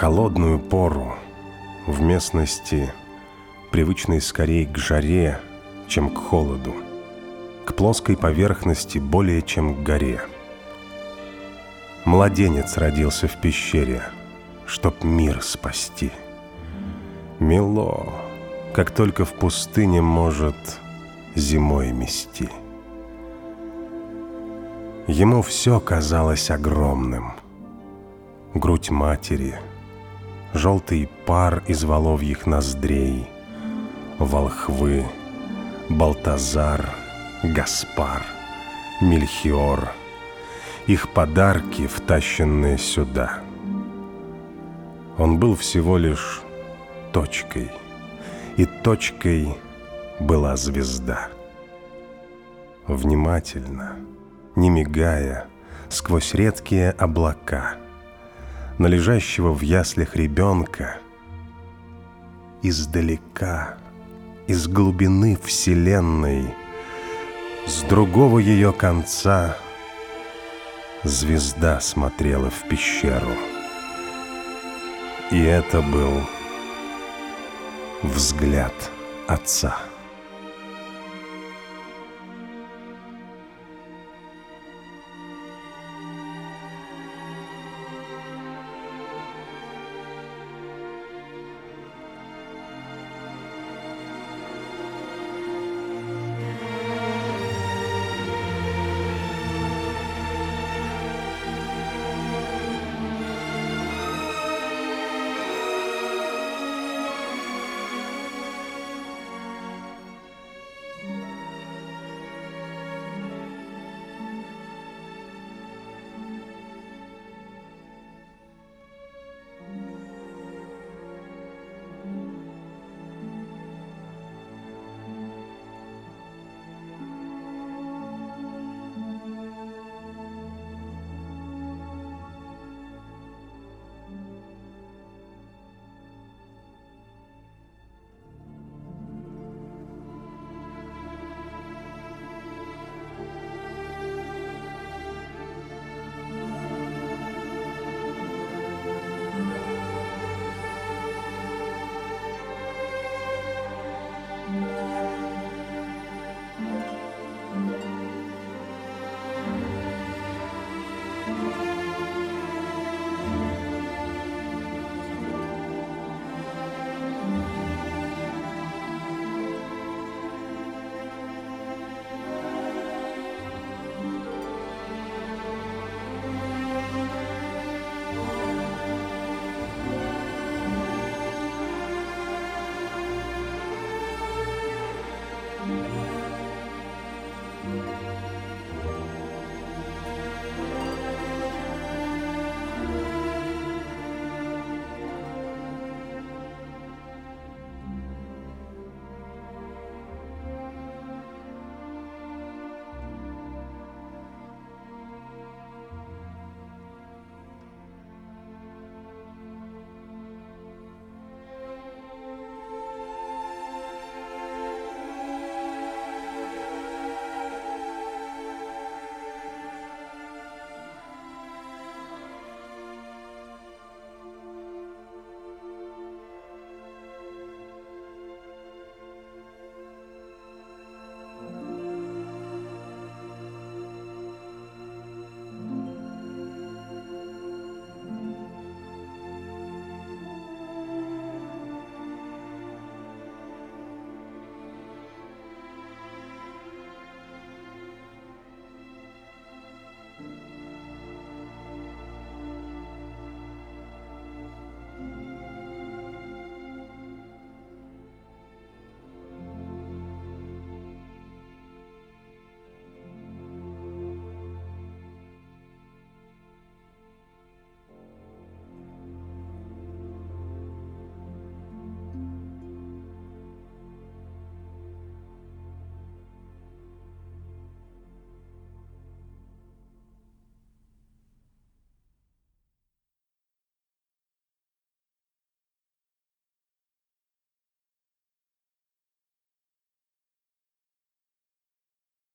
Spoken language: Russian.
холодную пору, в местности, привычной скорее к жаре, чем к холоду, к плоской поверхности более чем к горе. Младенец родился в пещере, чтоб мир спасти. Мило, как только в пустыне может зимой мести. Ему все казалось огромным. Грудь матери, желтый пар из воловьих ноздрей, волхвы, Балтазар, Гаспар, Мельхиор, их подарки, втащенные сюда. Он был всего лишь точкой, и точкой была звезда. Внимательно — не мигая, сквозь редкие облака, на лежащего в яслях ребенка, издалека, из глубины вселенной, с другого ее конца звезда смотрела в пещеру. И это был взгляд отца.